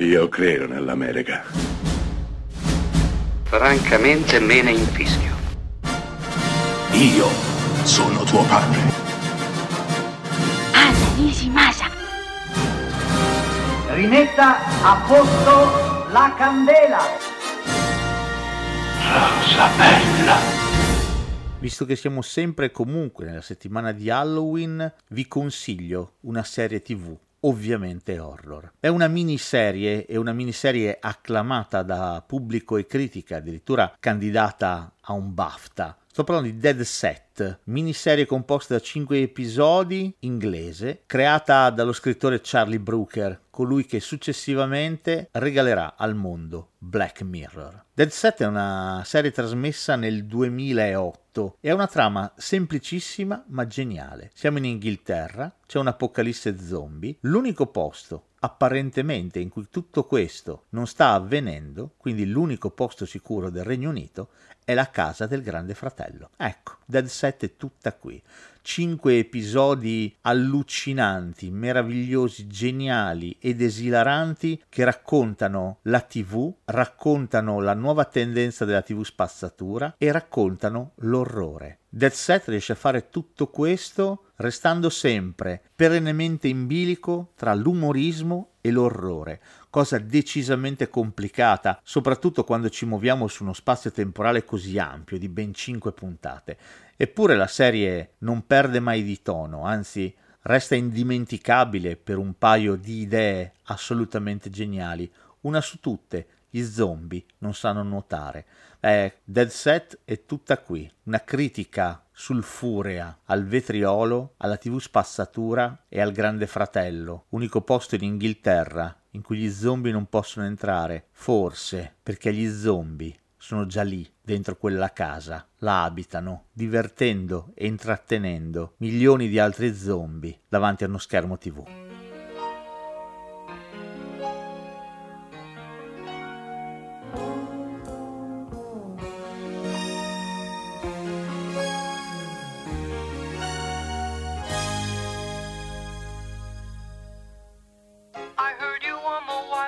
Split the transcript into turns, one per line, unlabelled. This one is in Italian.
Io credo nell'America.
Francamente me ne infischio.
Io sono tuo padre.
Anna Nishimasa.
Rimetta a posto la candela.
Rosa bella.
Visto che siamo sempre e comunque nella settimana di Halloween, vi consiglio una serie tv ovviamente horror. È una miniserie, è una miniserie acclamata da pubblico e critica, addirittura candidata a un BAFTA. Sto parlando di Dead Set, miniserie composta da 5 episodi, inglese, creata dallo scrittore Charlie Brooker, colui che successivamente regalerà al mondo Black Mirror. Dead Set è una serie trasmessa nel 2008 e ha una trama semplicissima ma geniale. Siamo in Inghilterra, c'è un'apocalisse zombie, l'unico posto apparentemente in cui tutto questo non sta avvenendo, quindi l'unico posto sicuro del Regno Unito, è la casa del grande fratello. Ecco, Dead Set è tutta qui. Cinque episodi allucinanti, meravigliosi, geniali ed esilaranti che raccontano la TV, raccontano la nuova tendenza della TV spazzatura e raccontano l'orrore. Dead Set riesce a fare tutto questo restando sempre perennemente in bilico tra l'umorismo e l'orrore, cosa decisamente complicata, soprattutto quando ci muoviamo su uno spazio temporale così ampio di ben 5 puntate. Eppure la serie non perde mai di tono, anzi resta indimenticabile per un paio di idee assolutamente geniali, una su tutte, gli zombie non sanno nuotare. Eh, Dead Set è tutta qui, una critica sulfurea al vetriolo, alla tv spazzatura e al grande fratello, unico posto in Inghilterra in cui gli zombie non possono entrare, forse perché gli zombie sono già lì, dentro quella casa, la abitano, divertendo e intrattenendo milioni di altri zombie davanti a uno schermo tv.